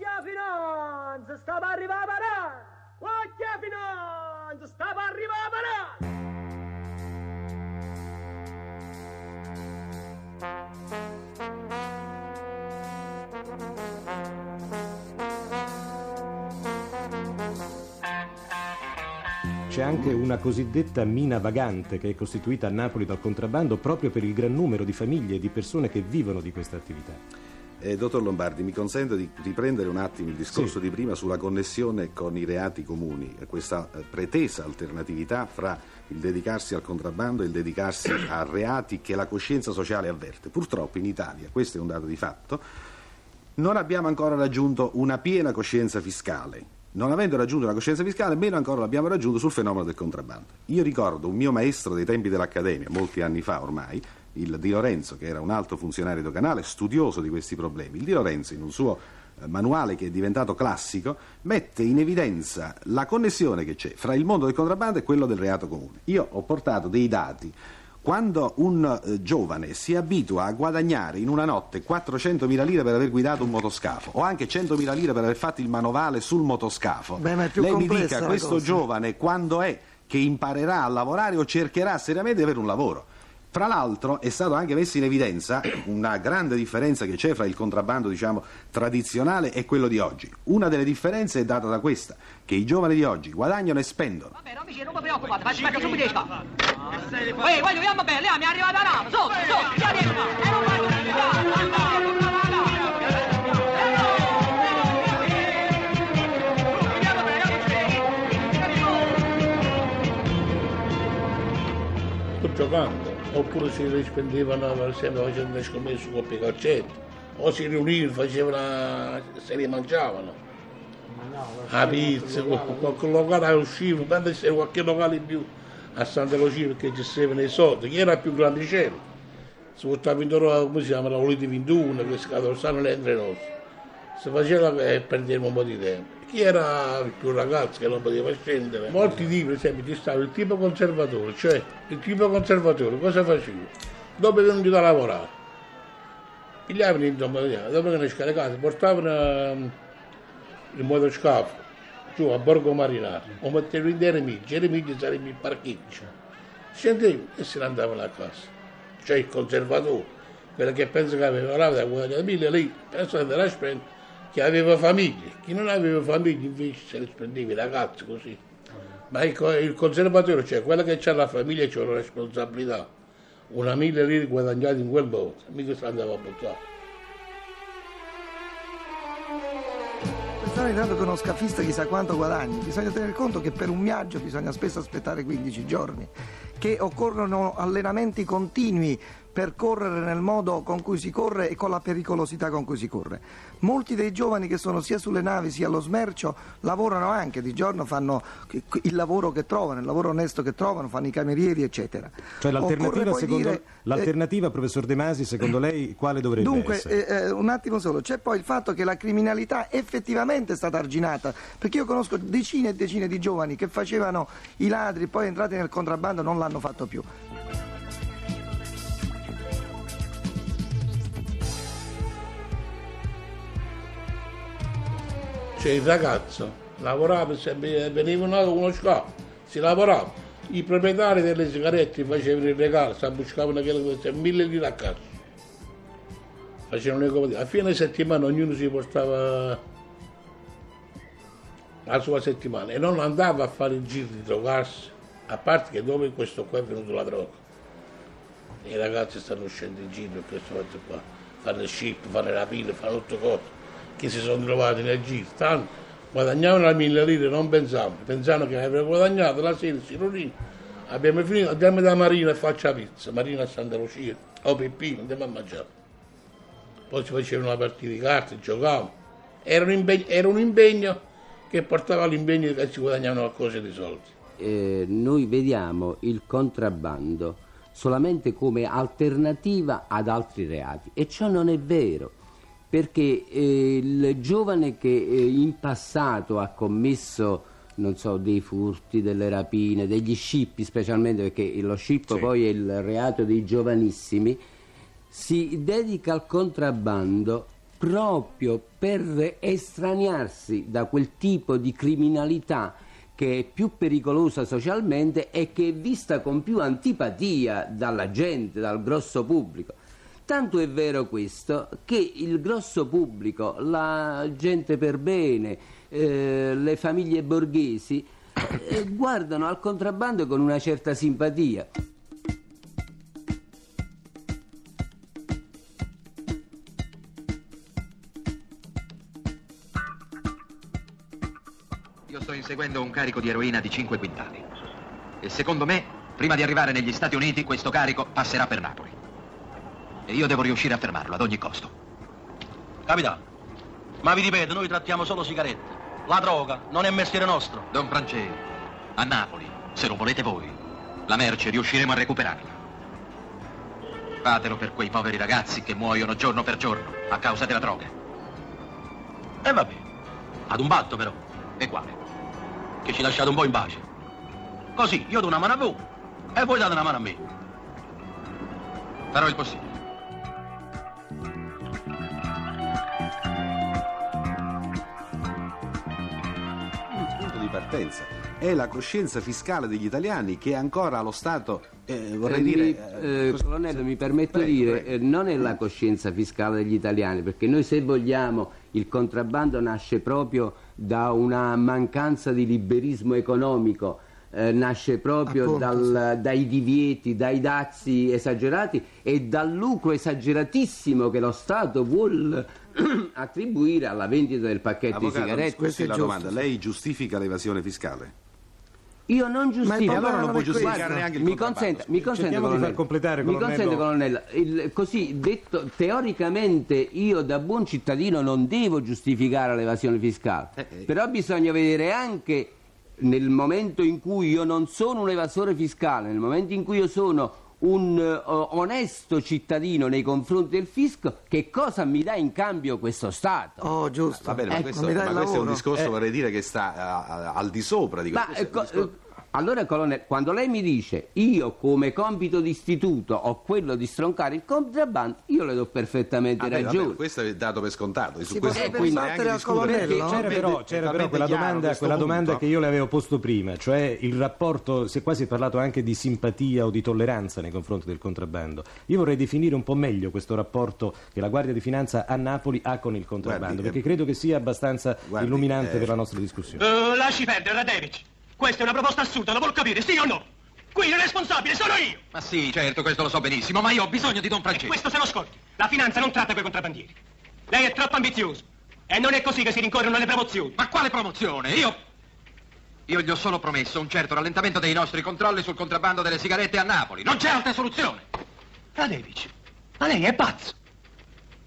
Occhia finanza, sta per arrivare parare! Occhia finanza, sta per arrivare parare! C'è anche una cosiddetta mina vagante che è costituita a Napoli dal contrabbando proprio per il gran numero di famiglie e di persone che vivono di questa attività. Eh, dottor Lombardi, mi consente di riprendere un attimo il discorso Sì. di prima sulla connessione con i reati comuni, eh, questa eh, pretesa alternatività fra il dedicarsi al contrabbando e il dedicarsi a reati che la coscienza sociale avverte. Purtroppo in Italia, questo è un dato di fatto, non abbiamo ancora raggiunto una piena coscienza fiscale. Non avendo raggiunto la coscienza fiscale, meno ancora l'abbiamo raggiunto sul fenomeno del contrabbando. Io ricordo un mio maestro dei tempi dell'Accademia, molti anni fa ormai, il Di Lorenzo, che era un alto funzionario doganale, studioso di questi problemi. Il Di Lorenzo, in un suo eh, manuale che è diventato classico, mette in evidenza la connessione che c'è fra il mondo del contrabbando e quello del reato comune. Io ho portato dei dati. Quando un eh, giovane si abitua a guadagnare in una notte 400.000 lire per aver guidato un motoscafo o anche 100.000 lire per aver fatto il manovale sul motoscafo, Beh, lei mi dica questo cosa. giovane quando è che imparerà a lavorare o cercherà seriamente di avere un lavoro? Fra l'altro è stato anche messo in evidenza una grande differenza che c'è fra il contrabbando diciamo, tradizionale e quello di oggi. Una delle differenze è data da questa, che i giovani di oggi guadagnano e spendono. Vabbè, non mi, non mi preoccupate, faccio, faccio subito capo. Ehi, voglio, andiamo bene, lei mi è arrivata la lama, sotto, sotto, chi arriva? E non faccio giocando, oppure si rispendevano per esempio facendo le scommesse con i calcetti, o si riunivano, facevano, se li mangiavano. La pizza, qualche locale usciva, quando c'era qualche locale in più a Santa Lucia perché ci stavano i soldi, chi era più grandicello? Si portava intorno, come si chiama, la Olite 21, che scatola stanno le entre nostre. Si faceva e perdeva un po' di tempo. Chi era il più ragazzo che non poteva scendere? Molti tipi, per esempio, ci stava il tipo conservatore, cioè il tipo conservatore cosa faceva? Dopo che non da lavorare, pigliavano in domattina, dopo che ne scaricavano, portavano il motoscafo giù a Borgo Marinaro, lo mettevano in Eremigi, Eremigi sarebbe il parcheggio. Scendevano e se ne andavano a casa. Cioè il conservatore, quello che pensa che aveva lavorato da guadagnare mille lì, pensa di andare a spendere, che aveva famiglie, chi non aveva famiglie invece se le spendeva i ragazzi così. Ma il, co- il conservatore, cioè quello che ha la famiglia, c'è una responsabilità. Una mille lire guadagnate in quel modo, mica si andava a buttare. Pensare intanto che uno scafista chissà quanto guadagni, bisogna tener conto che per un viaggio bisogna spesso aspettare 15 giorni, che occorrono allenamenti continui per correre nel modo con cui si corre e con la pericolosità con cui si corre. Molti dei giovani che sono sia sulle navi sia allo smercio lavorano anche, di giorno fanno il lavoro che trovano, il lavoro onesto che trovano, fanno i camerieri eccetera. Cioè l'alternativa, secondo, dire, eh, l'alternativa, professor De Masi, secondo lei quale dovrebbe Dunque, essere? eh, eh, un attimo solo, c'è poi il fatto che la criminalità effettivamente è stata arginata, perché io conosco decine e decine di giovani che facevano i ladri, poi entrati nel contrabbando non l'hanno fatto più. Cioè il ragazzo lavorava, se venivano uno scafo, si lavorava. I proprietari delle sigarette facevano il regalo, si buscavano mille lire a casa. Facevano le cose. A fine settimana ognuno si portava la sua settimana e non andava a fare il giro di drogarsi, a parte che dopo questo qua è venuto la droga. I ragazzi stanno uscendo in giro questo fatto qua, fanno ship, fanno rapine, fanno tutte cose che si sono trovati nel giro. Tanto guadagnavano la mille lire, non pensavano, pensavano che avrebbero guadagnato, la sera si riunivano, abbiamo finito, andiamo da Marina e faccia pizza, Marina a Santa Lucia, o Peppino, andiamo a mangiare. Poi si faceva una partita di carte, giocavamo. Era un impegno, era un impegno che portava all'impegno che si guadagnavano qualcosa di soldi. Eh, noi vediamo il contrabbando solamente come alternativa ad altri reati e ciò non è vero perché eh, il giovane che eh, in passato ha commesso non so, dei furti, delle rapine, degli scippi specialmente perché lo scippo Sì. poi è il reato dei giovanissimi si dedica al contrabbando proprio per estraniarsi da quel tipo di criminalità che è più pericolosa socialmente e che è vista con più antipatia dalla gente, dal grosso pubblico. Tanto è vero questo che il grosso pubblico, la gente per bene, eh, le famiglie borghesi, eh, guardano al contrabbando con una certa simpatia. Inseguendo un carico di eroina di 5 quintali. E secondo me, prima di arrivare negli Stati Uniti, questo carico passerà per Napoli. E io devo riuscire a fermarlo ad ogni costo. Capitano, ma vi ripeto, noi trattiamo solo sigarette. La droga non è mestiere nostro. Don Francesco, a Napoli, se lo volete voi, la merce riusciremo a recuperarla. Fatelo per quei poveri ragazzi che muoiono giorno per giorno a causa della droga. E vabbè, ad un patto però, E quale? Che ci lasciate un po' in pace. Così, io do una mano a voi e voi date una mano a me. Farò il possibile. Il punto di partenza è la coscienza fiscale degli italiani che ancora allo Stato, eh, vorrei Eh, dire... mi, eh, eh, colonnello, mi permetto di dire, prego. eh, non è la coscienza fiscale degli italiani, perché noi se vogliamo il contrabbando nasce proprio da una mancanza di liberismo economico, eh, nasce proprio dal- dai divieti, dai dazi esagerati e dal lucro esageratissimo che lo Stato vuol attribuire alla vendita del pacchetto Avvocato, di sigarette. scusi la giusto, domanda, lei giustifica l'evasione fiscale? Io non Ma giustifico. problema allora non può è questo. giustificare neanche il mi consenta, mi consente, Cerchiamo di far colonnello. completare, Mi consente, colonnello. Il- così detto, teoricamente io da buon cittadino non devo giustificare l'evasione fiscale, Eh, eh. però bisogna vedere anche nel momento in cui io non sono un evasore fiscale, nel momento in cui io sono un eh, onesto cittadino nei confronti del fisco, che cosa mi dà in cambio questo Stato? Oh, giusto. Va bene, ma Ecco, questo, ma questo è un discorso, vorrei dire, che sta a- al di sopra di Ma questo. ecco, Questo eh, allora, colonnello, quando lei mi dice io come compito di istituto ho quello di stroncare il contrabbando, io le do perfettamente Ah, ragione. vabbè, questo è dato per scontato. e Su Si questo potrebbe ribattere al colonnello? C'era però, c'era però quella, domanda, quella domanda che io le avevo posto prima, cioè il rapporto, se qua si è parlato anche di simpatia o di tolleranza nei confronti del contrabbando. Io vorrei definire un po' meglio questo rapporto che la Guardia di Finanza a Napoli ha con il contrabbando, Guardi, eh, perché credo che sia abbastanza guardi, illuminante eh, per la nostra discussione. Eh, lasci perdere, Radevic. Questa è una proposta assurda, lo vuol capire, sì o no? Qui il responsabile sono io! Ma sì, certo, questo lo so benissimo, ma io ho bisogno di Don E Francesco. questo se lo scordi. La finanza non tratta quei contrabbandieri. Lei è troppo ambizioso. E non è così che si rincorrono le promozioni. Ma quale promozione? Io... Io gli ho solo promesso un certo rallentamento dei nostri controlli sul contrabbando delle sigarette a Napoli. Non c'è altra soluzione. Radevic, ma lei è pazzo.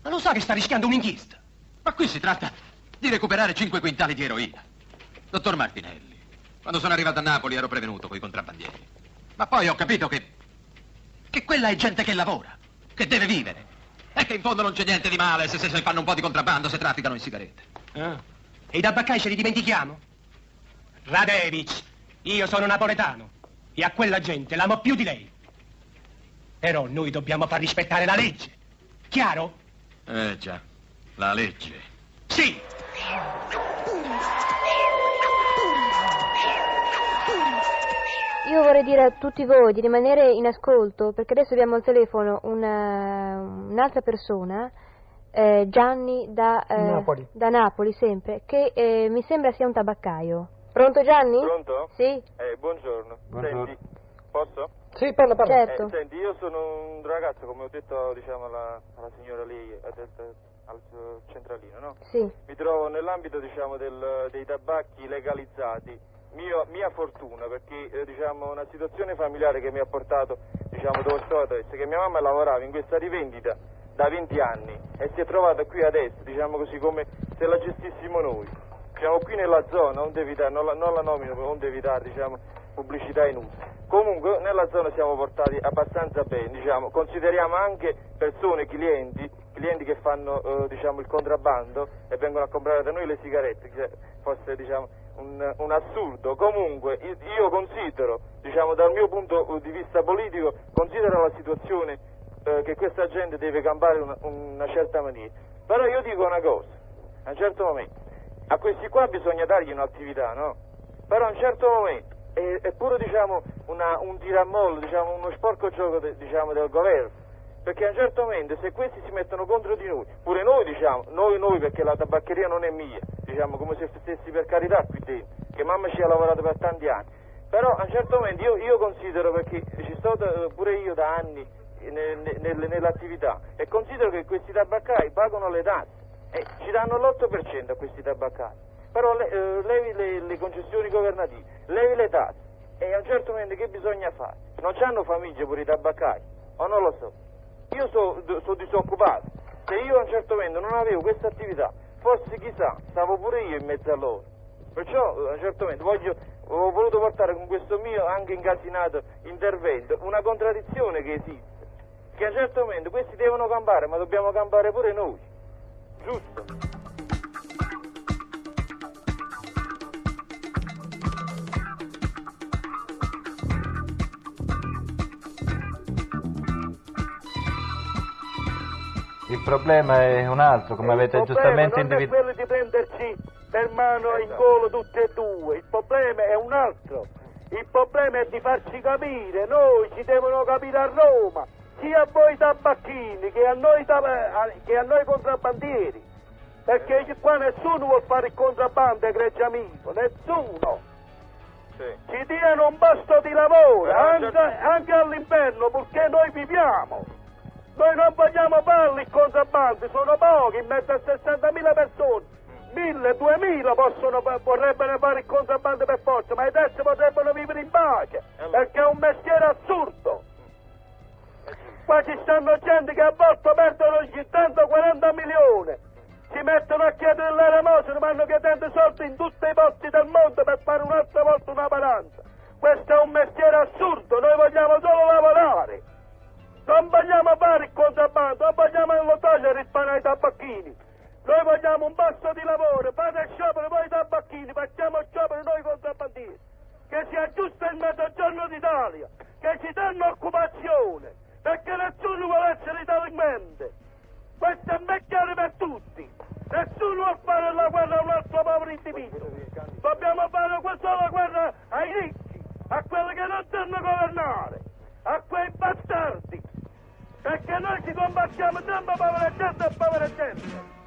Ma lo sa che sta rischiando un'inchiesta? Ma qui si tratta di recuperare 5 quintali di eroina. Dottor Martinelli, quando sono arrivato a Napoli ero prevenuto coi contrabbandieri. Ma poi ho capito che... che quella è gente che lavora, che deve vivere. E che in fondo non c'è niente di male se, se, se fanno un po' di contrabbando, se trafficano in sigarette. Ah. E i tabaccai ce li dimentichiamo? Radevic, io sono napoletano. E a quella gente l'amo più di lei. Però noi dobbiamo far rispettare la legge. Chiaro? Eh già, la legge. Sì! Io vorrei dire a tutti voi di rimanere in ascolto perché adesso abbiamo al telefono una- un'altra persona, eh, Gianni da, eh, Napoli. da Napoli sempre, che eh, mi sembra sia un tabaccaio. Pronto Gianni? Pronto? Sì, Eh, buongiorno. Senti, posso? Sì, parla, parla. certo. Eh, senti, io sono un ragazzo, come ho detto diciamo, alla, alla signora lì, al centralino, no? Sì. Mi trovo nell'ambito diciamo, del- dei tabacchi legalizzati. Mio- mia fortuna perché eh, diciamo, una situazione familiare che mi ha portato diciamo, dove sto adesso, che mia mamma lavorava in questa rivendita da 20 anni e si è trovata qui adesso, diciamo così come se la gestissimo noi. Siamo qui nella zona, onde evitare, non la, non la nomino onde evitare diciamo, pubblicità inutili. Comunque nella zona siamo portati abbastanza bene, diciamo, consideriamo anche persone, clienti, clienti che fanno eh, diciamo, il contrabbando e vengono a comprare da noi le sigarette, che fosse diciamo, un, un assurdo. Comunque io- considero, diciamo, dal mio punto di vista politico, considero la situazione eh, che questa gente deve cambiare una, una certa maniera. Però io dico una cosa, a un certo momento, a questi qua bisogna dargli un'attività, no? Però a un certo momento, è, è pure diciamo, una, un tiramollo, diciamo, uno sporco gioco de- diciamo, del governo, perché a un certo momento se questi si mettono contro di noi, pure noi diciamo, noi noi perché la tabaccheria non è mia, diciamo come se stessi per carità qui dentro, che mamma ci ha lavorato per tanti anni, però a un certo momento io, io considero, perché ci sto pure io da anni ne- ne- nel- nell'attività, e considero che questi tabaccai pagano le tasse, e ci danno l'8% a questi tabaccai, però le- eh, levi le, le concessioni governative, levi le tasse, e a un certo momento che bisogna fare? Non hanno famiglie pure i tabaccai, o non lo so? Io sono so disoccupato, se io a un certo momento non avevo questa attività, forse chissà, stavo pure io in mezzo a loro. Perciò a un certo momento voglio, ho voluto portare con questo mio anche incasinato intervento una contraddizione che esiste, che a un certo momento questi devono campare, ma dobbiamo campare pure noi, giusto? Problema è un altro, come avete il giustamente problema non è individuato. quello di prenderci per mano in volo tutti e due, il problema è un altro. Il problema è di farci capire, noi ci devono capire a Roma, sia a voi tabacchini che a noi, tab- eh, che a noi contrabbandieri. Perché qua nessuno vuol fare il contrabbando, egregio amico, nessuno. Ci diano un posto di lavoro, anche, anche all'inverno, purché noi viviamo. Noi non vogliamo farli il contrabbando, sono pochi, in mezzo a 60.000 persone. 1000, 2000 possono, vorrebbero fare il contrabbando per forza, ma i terzi potrebbero vivere in pace, perché è un mestiere assurdo. Qua ci stanno gente che a volte perdono 140 milioni, si mettono a chiedere l'elemosina, vanno chiedendo soldi in tutti i posti del mondo per fare un'altra volta una balanza. Questo è un mestiere assurdo, noi vogliamo solo lavorare. Non vogliamo fare il contrabbando, non vogliamo lo togliere il pane ai tabacchini. Noi vogliamo un posto di lavoro, fate sciopero voi tabacchini, facciamo sciopero noi contrabbandieri. Che sia giusto il mezzogiorno d'Italia, che ci danno occupazione, perché nessuno vuole essere delinquente. Questo è ben per tutti. Nessuno vuole fare la guerra a un altro povero individuo. Dobbiamo fare questa la guerra ai ricchi, a quelli che non sanno governare, a quei bastardi. Perché noi ci combattiamo sempre povera gente e povera gente.